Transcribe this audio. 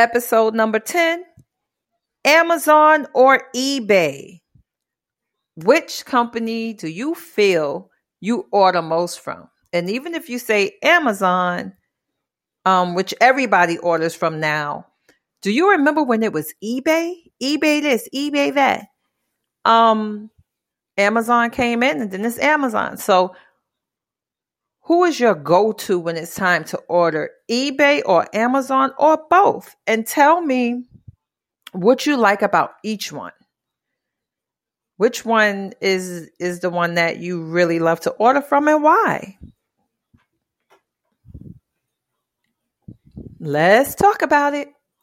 Episode number 10 Amazon or eBay? Which company do you feel you order most from? And even if you say Amazon, um, which everybody orders from now, do you remember when it was eBay? eBay this, eBay that. Um, Amazon came in and then it's Amazon. So who is your go to when it's time to order eBay or Amazon or both? And tell me what you like about each one. Which one is is the one that you really love to order from and why? Let's talk about it.